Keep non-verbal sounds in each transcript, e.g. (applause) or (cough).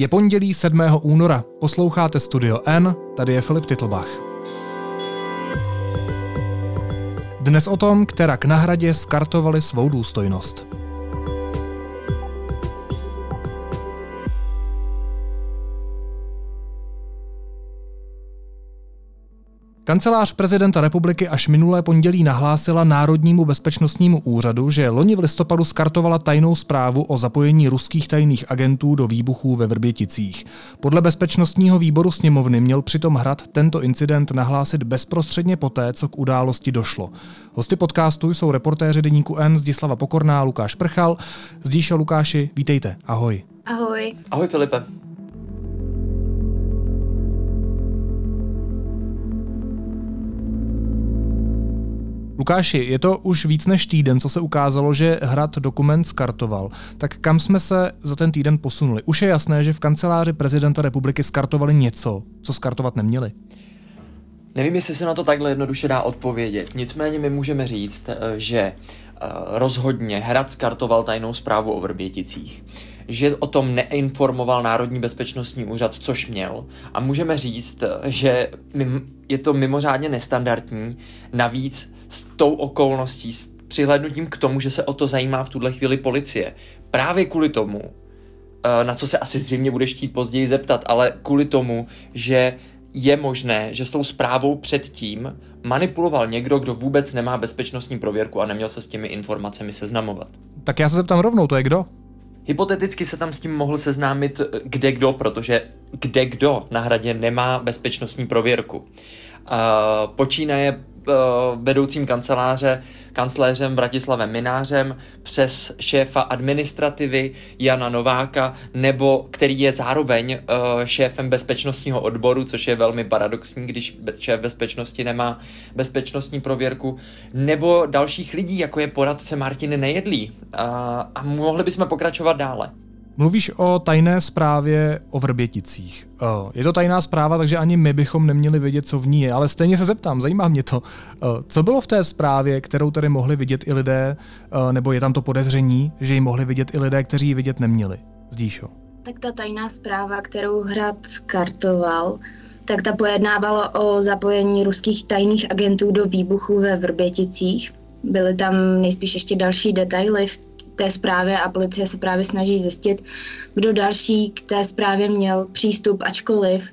Je pondělí 7. února, posloucháte Studio N, tady je Filip Titlbach. Dnes o tom, která k nahradě skartovali svou důstojnost. Kancelář prezidenta republiky až minulé pondělí nahlásila Národnímu bezpečnostnímu úřadu, že loni v listopadu skartovala tajnou zprávu o zapojení ruských tajných agentů do výbuchů ve Vrběticích. Podle bezpečnostního výboru sněmovny měl přitom hrad tento incident nahlásit bezprostředně poté, co k události došlo. Hosty podcastu jsou reportéři deníku N Zdislava Pokorná, Lukáš Prchal. Zdíša Lukáši, vítejte. Ahoj. Ahoj. Ahoj Filipe. Lukáši, je to už víc než týden, co se ukázalo, že Hrad dokument skartoval. Tak kam jsme se za ten týden posunuli? Už je jasné, že v kanceláři prezidenta republiky skartovali něco, co skartovat neměli. Nevím, jestli se na to takhle jednoduše dá odpovědět. Nicméně my můžeme říct, eh, že eh, rozhodně Hrad skartoval tajnou zprávu o Vrběticích že o tom neinformoval Národní bezpečnostní úřad, což měl. A můžeme říct, že je to mimořádně nestandardní. Navíc s tou okolností, s přihlednutím k tomu, že se o to zajímá v tuhle chvíli policie. Právě kvůli tomu, eh, na co se asi zřejmě budeš chtít později zeptat, ale kvůli tomu, že je možné, že s tou zprávou předtím manipuloval někdo, kdo vůbec nemá bezpečnostní prověrku a neměl se s těmi informacemi seznamovat. Tak já se zeptám rovnou, to je kdo? Hypoteticky se tam s tím mohl seznámit eh, kde kdo, protože kde kdo na hradě nemá bezpečnostní prověrku. Uh, počínaje vedoucím kanceláře, kancléřem Vratislavem Minářem, přes šéfa administrativy Jana Nováka, nebo který je zároveň uh, šéfem bezpečnostního odboru, což je velmi paradoxní, když šéf bezpečnosti nemá bezpečnostní prověrku, nebo dalších lidí, jako je poradce Martiny Nejedlí. Uh, a mohli bychom pokračovat dále. Mluvíš o tajné zprávě o Vrběticích. Je to tajná zpráva, takže ani my bychom neměli vědět, co v ní je, ale stejně se zeptám, zajímá mě to. Co bylo v té zprávě, kterou tady mohli vidět i lidé, nebo je tam to podezření, že ji mohli vidět i lidé, kteří ji vidět neměli? Zdíšo. Tak ta tajná zpráva, kterou Hrad skartoval, tak ta pojednávala o zapojení ruských tajných agentů do výbuchu ve Vrběticích. Byly tam nejspíš ještě další detaily v té zprávě a policie se právě snaží zjistit, kdo další k té zprávě měl přístup, ačkoliv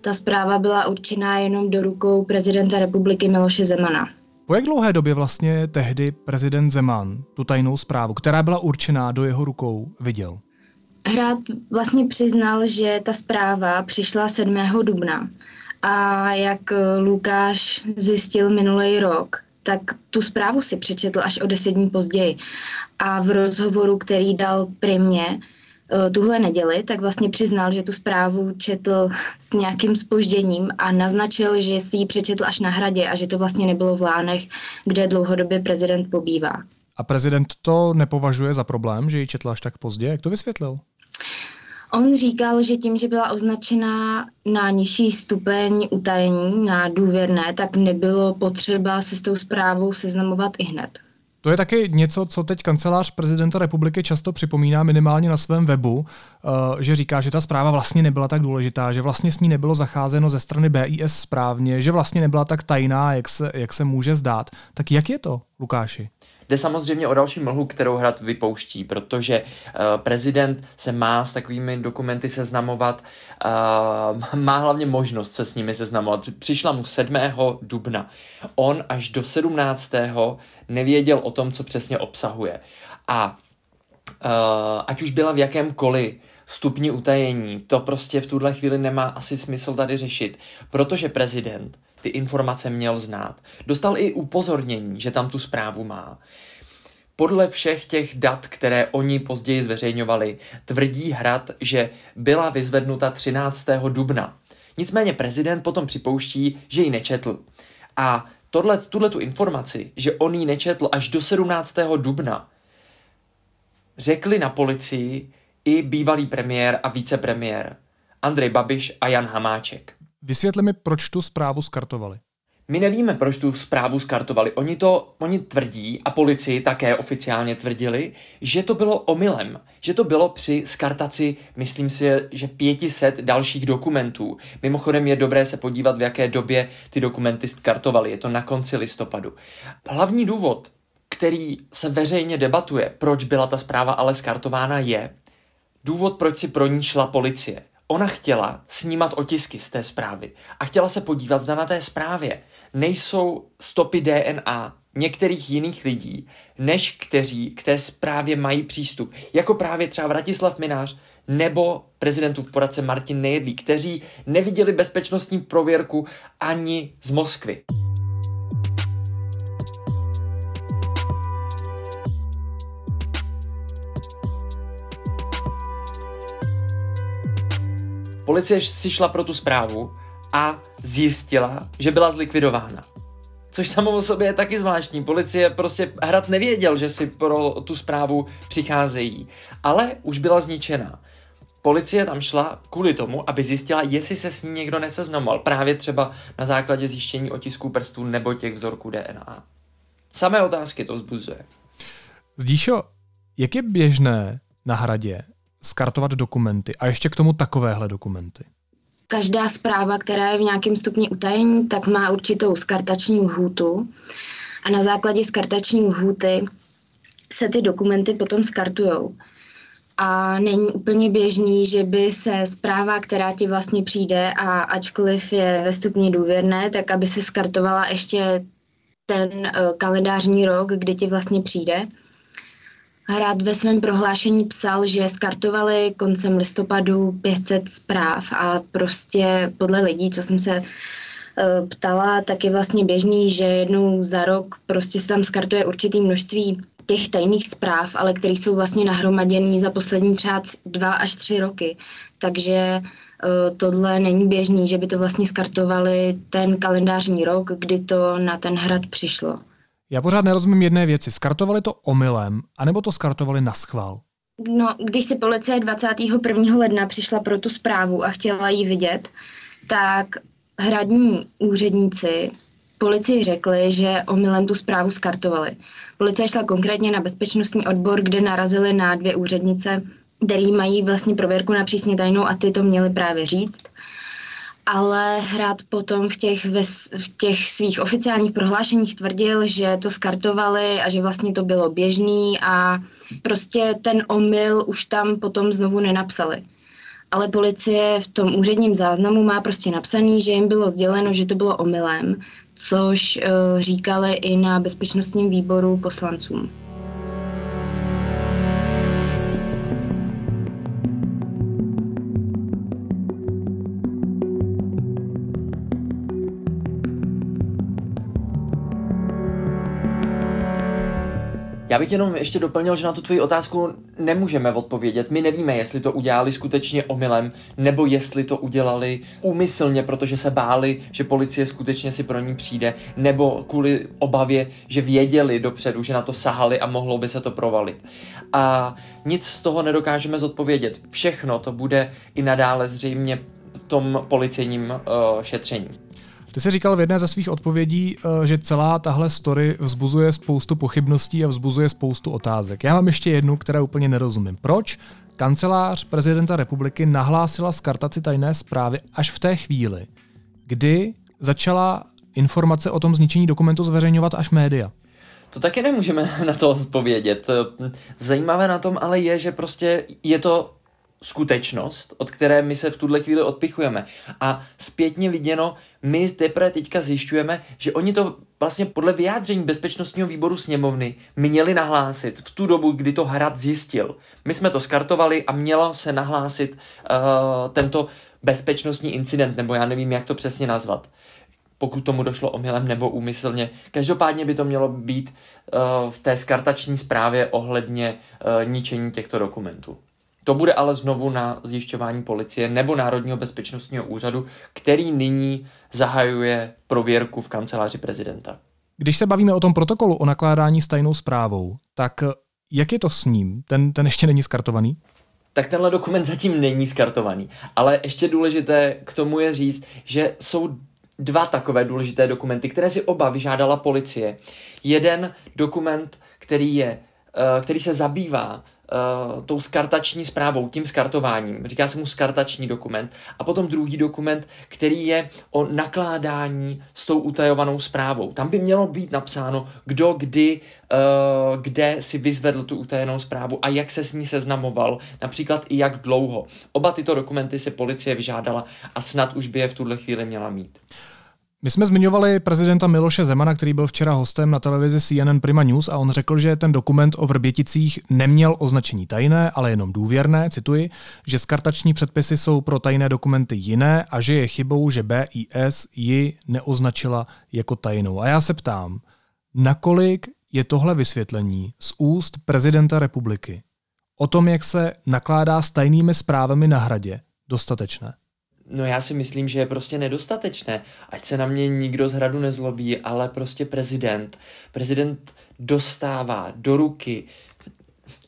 ta zpráva byla určená jenom do rukou prezidenta republiky Miloše Zemana. Po jak dlouhé době vlastně tehdy prezident Zeman tu tajnou zprávu, která byla určená do jeho rukou, viděl? Hrad vlastně přiznal, že ta zpráva přišla 7. dubna. A jak Lukáš zjistil minulý rok, tak tu zprávu si přečetl až o deset dní později. A v rozhovoru, který dal primě eh, tuhle neděli, tak vlastně přiznal, že tu zprávu četl s nějakým spožděním a naznačil, že si ji přečetl až na hradě a že to vlastně nebylo v Lánech, kde dlouhodobě prezident pobývá. A prezident to nepovažuje za problém, že ji četl až tak pozdě? Jak to vysvětlil? On říkal, že tím, že byla označena na nižší stupeň utajení, na důvěrné, tak nebylo potřeba se s tou zprávou seznamovat i hned. To je taky něco, co teď kancelář prezidenta republiky často připomíná minimálně na svém webu, eh, že říká, že ta zpráva vlastně nebyla tak důležitá, že vlastně s ní nebylo zacházeno ze strany BIS správně, že vlastně nebyla tak tajná, jak se, jak se může zdát. Tak jak je to, Lukáši? Jde samozřejmě o další mlhu, kterou hrad vypouští, protože uh, prezident se má s takovými dokumenty seznamovat, uh, má hlavně možnost se s nimi seznamovat. Přišla mu 7. dubna. On až do 17. nevěděl o tom, co přesně obsahuje. A uh, ať už byla v jakémkoliv stupni utajení, to prostě v tuhle chvíli nemá asi smysl tady řešit, protože prezident ty informace měl znát. Dostal i upozornění, že tam tu zprávu má. Podle všech těch dat, které oni později zveřejňovali, tvrdí Hrad, že byla vyzvednuta 13. dubna. Nicméně prezident potom připouští, že ji nečetl. A tuhle tu informaci, že on ji nečetl až do 17. dubna, řekli na policii i bývalý premiér a vicepremiér Andrej Babiš a Jan Hamáček. Vysvětli mi, proč tu zprávu skartovali. My nevíme, proč tu zprávu skartovali. Oni to, oni tvrdí a policii také oficiálně tvrdili, že to bylo omylem, že to bylo při skartaci, myslím si, že 500 dalších dokumentů. Mimochodem je dobré se podívat, v jaké době ty dokumenty skartovali. Je to na konci listopadu. Hlavní důvod, který se veřejně debatuje, proč byla ta zpráva ale skartována, je důvod, proč si pro ní šla policie. Ona chtěla snímat otisky z té zprávy a chtěla se podívat, zda na té zprávě nejsou stopy DNA některých jiných lidí, než kteří k té zprávě mají přístup. Jako právě třeba Vratislav Minář nebo prezidentův poradce Martin Nejedlí, kteří neviděli bezpečnostní prověrku ani z Moskvy. Policie si šla pro tu zprávu a zjistila, že byla zlikvidována. Což samo o sobě je taky zvláštní. Policie prostě hrad nevěděl, že si pro tu zprávu přicházejí, ale už byla zničená. Policie tam šla kvůli tomu, aby zjistila, jestli se s ní někdo neseznamoval, právě třeba na základě zjištění otisků prstů nebo těch vzorků DNA. Samé otázky to vzbuzuje. Zdíšo, jak je běžné na hradě skartovat dokumenty a ještě k tomu takovéhle dokumenty? Každá zpráva, která je v nějakém stupni utajení, tak má určitou skartační lhůtu a na základě skartační lhůty se ty dokumenty potom skartujou. A není úplně běžný, že by se zpráva, která ti vlastně přijde a ačkoliv je ve stupni důvěrné, tak aby se skartovala ještě ten uh, kalendářní rok, kdy ti vlastně přijde. Hrad ve svém prohlášení psal, že skartovali koncem listopadu 500 zpráv a prostě podle lidí, co jsem se uh, ptala, tak je vlastně běžný, že jednou za rok prostě se tam skartuje určitý množství těch tajných zpráv, ale které jsou vlastně nahromaděný za poslední třeba dva až tři roky. Takže uh, tohle není běžný, že by to vlastně skartovali ten kalendářní rok, kdy to na ten hrad přišlo. Já pořád nerozumím jedné věci. Skartovali to omylem, anebo to skartovali na schvál? No, když si policie 21. ledna přišla pro tu zprávu a chtěla ji vidět, tak hradní úředníci policii řekli, že omylem tu zprávu skartovali. Policie šla konkrétně na bezpečnostní odbor, kde narazili na dvě úřednice, který mají vlastně prověrku na přísně tajnou a ty to měli právě říct ale Hrad potom v těch, v těch svých oficiálních prohlášeních tvrdil, že to skartovali a že vlastně to bylo běžný a prostě ten omyl už tam potom znovu nenapsali. Ale policie v tom úředním záznamu má prostě napsaný, že jim bylo sděleno, že to bylo omylem, což uh, říkali i na bezpečnostním výboru poslancům. Já bych jenom ještě doplnil, že na tu tvoji otázku nemůžeme odpovědět. My nevíme, jestli to udělali skutečně omylem, nebo jestli to udělali úmyslně, protože se báli, že policie skutečně si pro ní přijde, nebo kvůli obavě, že věděli dopředu, že na to sahali a mohlo by se to provalit. A nic z toho nedokážeme zodpovědět. Všechno to bude i nadále zřejmě tom policejním uh, šetření. Ty jsi říkal v jedné ze svých odpovědí, eh, že celá tahle story vzbuzuje spoustu pochybností a vzbuzuje spoustu otázek. Já mám ještě jednu, které úplně nerozumím. Proč kancelář prezidenta republiky nahlásila skartaci tajné zprávy až v té chvíli, kdy začala informace o tom zničení dokumentu zveřejňovat až média? To taky nemůžeme (laughs) na to odpovědět. Zajímavé na tom ale je, že prostě je to skutečnost, od které my se v tuhle chvíli odpichujeme. A zpětně viděno, my teprve teďka zjišťujeme, že oni to vlastně podle vyjádření bezpečnostního výboru sněmovny měli nahlásit v tu dobu, kdy to Hrad zjistil. My jsme to skartovali a mělo se nahlásit uh, tento bezpečnostní incident, nebo já nevím, jak to přesně nazvat pokud tomu došlo omylem nebo úmyslně. Každopádně by to mělo být uh, v té skartační zprávě ohledně uh, ničení těchto dokumentů. To bude ale znovu na zjišťování policie nebo Národního bezpečnostního úřadu, který nyní zahajuje prověrku v kanceláři prezidenta. Když se bavíme o tom protokolu o nakládání s tajnou zprávou, tak jak je to s ním? Ten, ten ještě není skartovaný? tak tenhle dokument zatím není skartovaný. Ale ještě důležité k tomu je říct, že jsou dva takové důležité dokumenty, které si oba vyžádala policie. Jeden dokument, který je eh, který se zabývá uh, tou skartační zprávou, tím skartováním. Říká se mu skartační dokument. A potom druhý dokument, který je o nakládání s tou utajovanou zprávou. Tam by mělo být napsáno, kdo kdy, uh, kde si vyzvedl tu utajenou zprávu a jak se s ní seznamoval, například i jak dlouho. Oba tyto dokumenty se policie vyžádala a snad už by je v tuhle chvíli měla mít. My jsme zmiňovali prezidenta Miloše Zemana, který byl včera hostem na televizi CNN Prima News a on řekl, že ten dokument o Vrběticích neměl označení tajné, ale jenom důvěrné, cituji, že skartační předpisy jsou pro tajné dokumenty jiné a že je chybou, že BIS ji neoznačila jako tajnou. A já se ptám, nakolik je tohle vysvětlení z úst prezidenta republiky o tom, jak se nakládá s tajnými zprávami na hradě, dostatečné? No já si myslím, že je prostě nedostatečné. Ať se na mě nikdo z hradu nezlobí, ale prostě prezident. Prezident dostává do ruky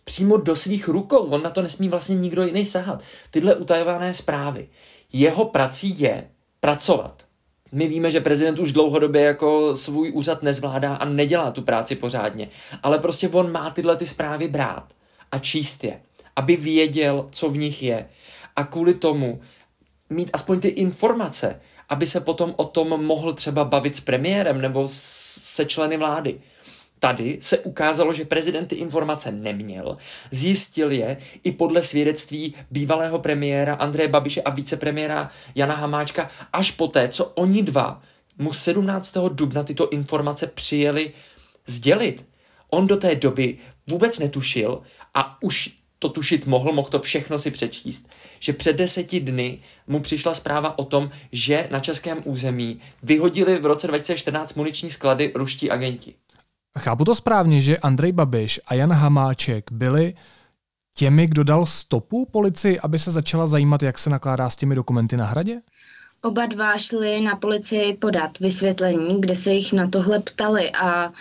přímo do svých rukou. On na to nesmí vlastně nikdo jiný sahat. Tyhle utajované zprávy. Jeho prací je pracovat. My víme, že prezident už dlouhodobě jako svůj úřad nezvládá a nedělá tu práci pořádně. Ale prostě on má tyhle ty zprávy brát a číst je, aby věděl, co v nich je. A kvůli tomu mít aspoň ty informace, aby se potom o tom mohl třeba bavit s premiérem nebo se členy vlády. Tady se ukázalo, že prezident ty informace neměl, zjistil je i podle svědectví bývalého premiéra Andreje Babiše a vicepremiéra Jana Hamáčka až poté, co oni dva mu 17. dubna tyto informace přijeli sdělit. On do té doby vůbec netušil a už to tušit mohl, mohl to všechno si přečíst, že před deseti dny mu přišla zpráva o tom, že na českém území vyhodili v roce 2014 muniční sklady ruští agenti. Chápu to správně, že Andrej Babiš a Jan Hamáček byli těmi, kdo dal stopu policii, aby se začala zajímat, jak se nakládá s těmi dokumenty na hradě? Oba dva šli na policii podat vysvětlení, kde se jich na tohle ptali a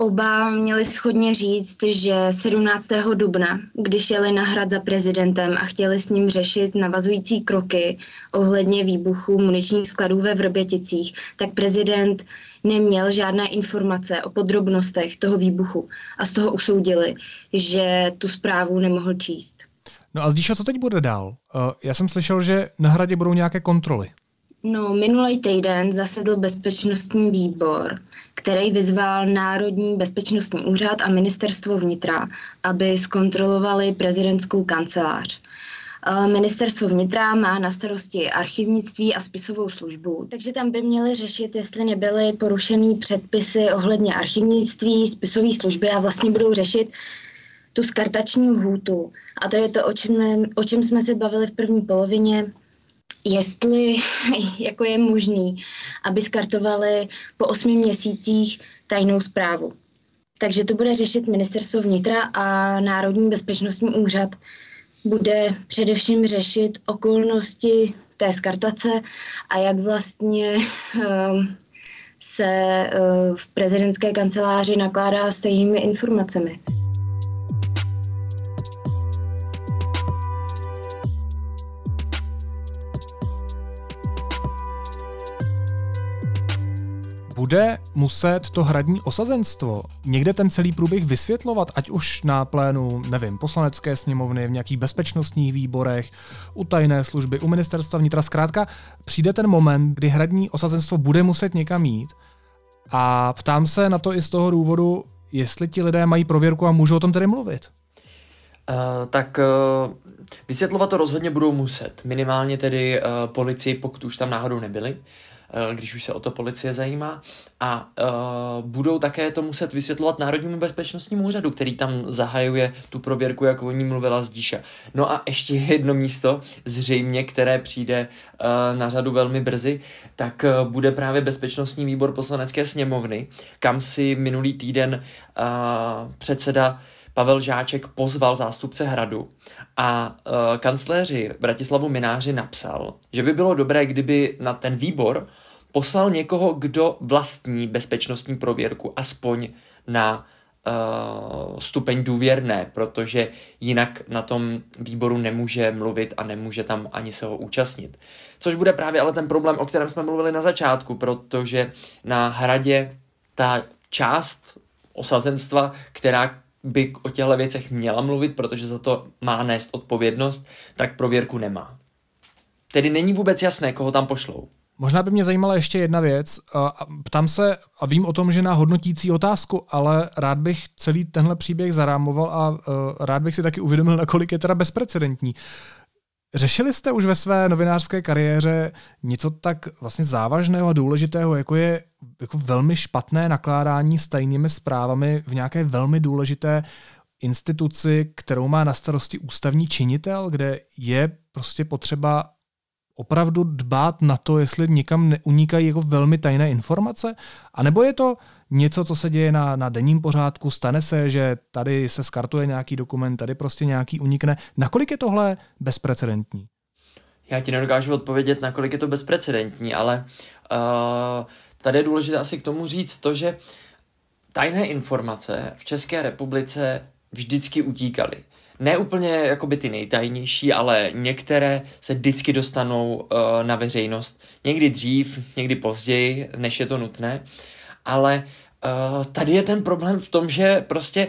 Oba měli schodně říct, že 17. dubna, když jeli na hrad za prezidentem a chtěli s ním řešit navazující kroky ohledně výbuchu muničních skladů ve Vrběticích, tak prezident neměl žádné informace o podrobnostech toho výbuchu a z toho usoudili, že tu zprávu nemohl číst. No a Zdíša, co teď bude dál? Uh, já jsem slyšel, že na hradě budou nějaké kontroly. No, minulý týden zasedl bezpečnostní výbor, který vyzval Národní bezpečnostní úřad a ministerstvo vnitra, aby zkontrolovali prezidentskou kancelář. Ministerstvo vnitra má na starosti archivnictví a spisovou službu, takže tam by měli řešit, jestli nebyly porušený předpisy ohledně archivnictví, spisové služby a vlastně budou řešit tu skartační lhůtu. A to je to, o čem, o čem jsme se bavili v první polovině, jestli jako je možný, aby skartovali po osmi měsících tajnou zprávu. Takže to bude řešit ministerstvo vnitra a Národní bezpečnostní úřad bude především řešit okolnosti té skartace a jak vlastně uh, se uh, v prezidentské kanceláři nakládá stejnými informacemi. Bude muset to hradní osazenstvo někde ten celý průběh vysvětlovat, ať už na plénu, nevím, poslanecké sněmovny, v nějakých bezpečnostních výborech, u tajné služby, u ministerstva vnitra. Zkrátka přijde ten moment, kdy hradní osazenstvo bude muset někam jít a ptám se na to i z toho důvodu, jestli ti lidé mají prověrku a můžou o tom tedy mluvit. Uh, tak uh, vysvětlovat to rozhodně budou muset. Minimálně tedy uh, policii, pokud už tam náhodou nebyli. Eh, když už se o to policie zajímá. A uh, budou také to muset vysvětlovat Národnímu bezpečnostnímu úřadu, který tam zahajuje tu prověrku, jak o ní mluvila Zdíša. No a ještě jedno místo, zřejmě, které přijde uh, na řadu velmi brzy, tak uh, bude právě bezpečnostní výbor poslanecké sněmovny, kam si minulý týden uh, předseda Pavel Žáček pozval zástupce hradu a uh, kancléři Bratislavu Mináři napsal, že by bylo dobré, kdyby na ten výbor poslal někoho, kdo vlastní bezpečnostní prověrku, aspoň na uh, stupeň důvěrné, protože jinak na tom výboru nemůže mluvit a nemůže tam ani se ho účastnit. Což bude právě ale ten problém, o kterém jsme mluvili na začátku, protože na hradě ta část osazenstva, která by o těchto věcech měla mluvit, protože za to má nést odpovědnost, tak prověrku nemá. Tedy není vůbec jasné, koho tam pošlou. Možná by mě zajímala ještě jedna věc. Ptám se a vím o tom, že na hodnotící otázku, ale rád bych celý tenhle příběh zarámoval a rád bych si taky uvědomil, nakolik je teda bezprecedentní. Řešili jste už ve své novinářské kariéře něco tak vlastně závažného a důležitého, jako je jako velmi špatné nakládání s tajnými zprávami v nějaké velmi důležité instituci, kterou má na starosti ústavní činitel, kde je prostě potřeba opravdu dbát na to, jestli nikam neunikají jako velmi tajné informace? A nebo je to něco, co se děje na, na denním pořádku, stane se, že tady se skartuje nějaký dokument, tady prostě nějaký unikne. Nakolik je tohle bezprecedentní? Já ti nedokážu odpovědět, nakolik je to bezprecedentní, ale uh, tady je důležité asi k tomu říct to, že tajné informace v České republice vždycky utíkaly ne úplně jakoby ty nejtajnější, ale některé se vždycky dostanou uh, na veřejnost. Někdy dřív, někdy později, než je to nutné. Ale uh, tady je ten problém v tom, že prostě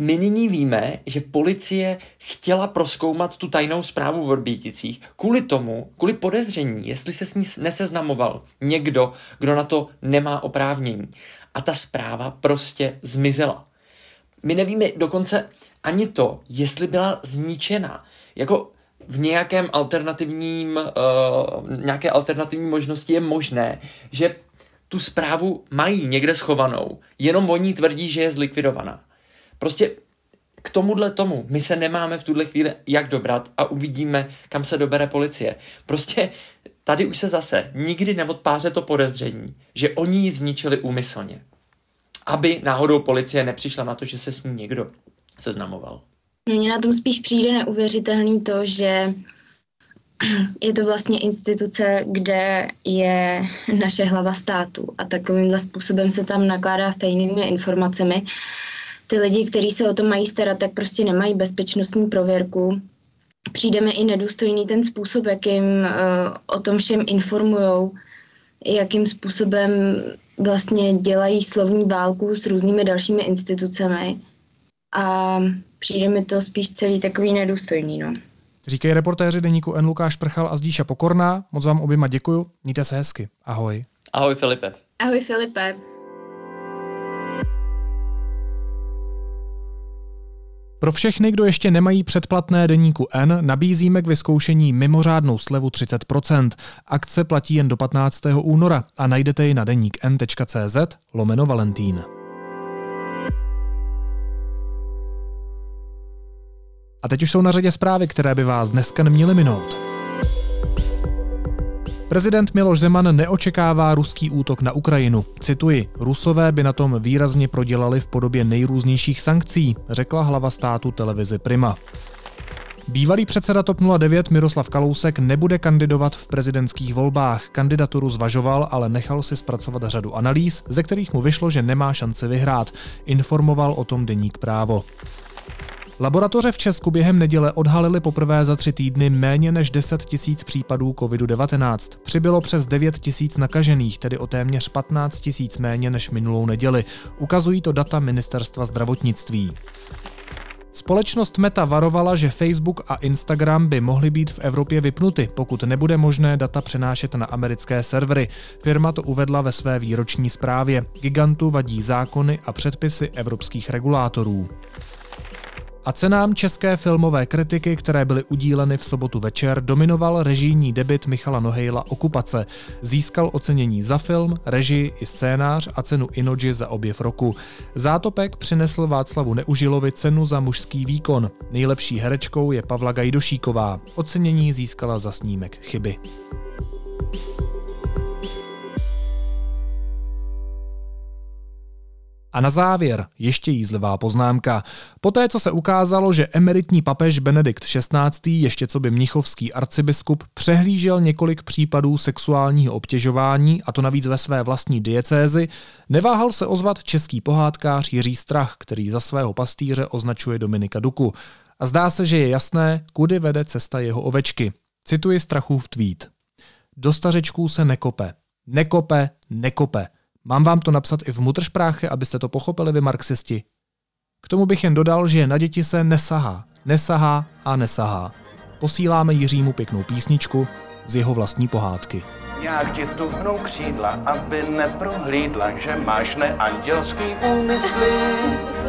my nyní víme, že policie chtěla proskoumat tu tajnou zprávu v Orbíticích kvůli tomu, kvůli podezření, jestli se s ní neseznamoval někdo, kdo na to nemá oprávnění. A ta zpráva prostě zmizela. My nevíme dokonce, ani to, jestli byla zničena. Jako v nějakém alternativním, uh, nějaké alternativní možnosti je možné, že tu zprávu mají někde schovanou, jenom oni tvrdí, že je zlikvidovaná. Prostě k tomuhle tomu my se nemáme v tuhle chvíli jak dobrat a uvidíme, kam se dobere policie. Prostě tady už se zase nikdy neodpáře to podezření, že oni ji zničili úmyslně. Aby náhodou policie nepřišla na to, že se s ní někdo seznamoval. Mně na tom spíš přijde neuvěřitelný to, že je to vlastně instituce, kde je naše hlava státu a takovýmhle způsobem se tam nakládá stejnými informacemi. Ty lidi, kteří se o to mají starat, tak prostě nemají bezpečnostní prověrku. Přijde mi i nedůstojný ten způsob, jakým uh, o tom všem informujou, jakým způsobem vlastně dělají slovní válku s různými dalšími institucemi a přijde mi to spíš celý takový nedůstojný. No. Říkají reportéři deníku N. Lukáš Prchal a Zdíša Pokorná. Moc vám oběma děkuju. Mějte se hezky. Ahoj. Ahoj Filipe. Ahoj Filipe. Pro všechny, kdo ještě nemají předplatné deníku N, nabízíme k vyzkoušení mimořádnou slevu 30%. Akce platí jen do 15. února a najdete ji na deník n.cz lomeno Valentín. A teď už jsou na řadě zprávy, které by vás dneska neměly minout. Prezident Miloš Zeman neočekává ruský útok na Ukrajinu. Cituji, Rusové by na tom výrazně prodělali v podobě nejrůznějších sankcí, řekla hlava státu televize Prima. Bývalý předseda TOP 09 Miroslav Kalousek nebude kandidovat v prezidentských volbách. Kandidaturu zvažoval, ale nechal si zpracovat řadu analýz, ze kterých mu vyšlo, že nemá šanci vyhrát. Informoval o tom deník právo. Laboratoře v Česku během neděle odhalily poprvé za tři týdny méně než 10 tisíc případů COVID-19. Přibylo přes 9 tisíc nakažených, tedy o téměř 15 tisíc méně než minulou neděli. Ukazují to data ministerstva zdravotnictví. Společnost Meta varovala, že Facebook a Instagram by mohly být v Evropě vypnuty, pokud nebude možné data přenášet na americké servery. Firma to uvedla ve své výroční zprávě. Gigantu vadí zákony a předpisy evropských regulátorů. A cenám české filmové kritiky, které byly udíleny v sobotu večer, dominoval režijní debit Michala Nohejla Okupace. Získal ocenění za film, režii i scénář a cenu Inoji za objev roku. Zátopek přinesl Václavu Neužilovi cenu za mužský výkon. Nejlepší herečkou je Pavla Gajdošíková. Ocenění získala za snímek Chyby. A na závěr ještě jízlivá poznámka. Poté, co se ukázalo, že emeritní papež Benedikt XVI. ještě co by mnichovský arcibiskup přehlížel několik případů sexuálního obtěžování, a to navíc ve své vlastní diecézi, neváhal se ozvat český pohádkář Jiří Strach, který za svého pastýře označuje Dominika Duku. A zdá se, že je jasné, kudy vede cesta jeho ovečky. Cituji Strachův tweet. Do stařečků se nekope. Nekope, nekope. Mám vám to napsat i v mutršpráche, abyste to pochopili vy marxisti. K tomu bych jen dodal, že na děti se nesahá. Nesahá a nesahá. Posíláme Jiřímu pěknou písničku z jeho vlastní pohádky. Jak ti tuhnou křídla, aby neprohlídla, že máš neandělský úmysly.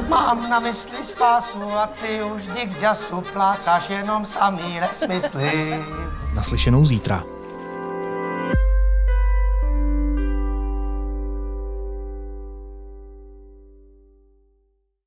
Mám na mysli spásu a ty už dík děsu plácáš jenom samý nesmysly. Naslyšenou zítra.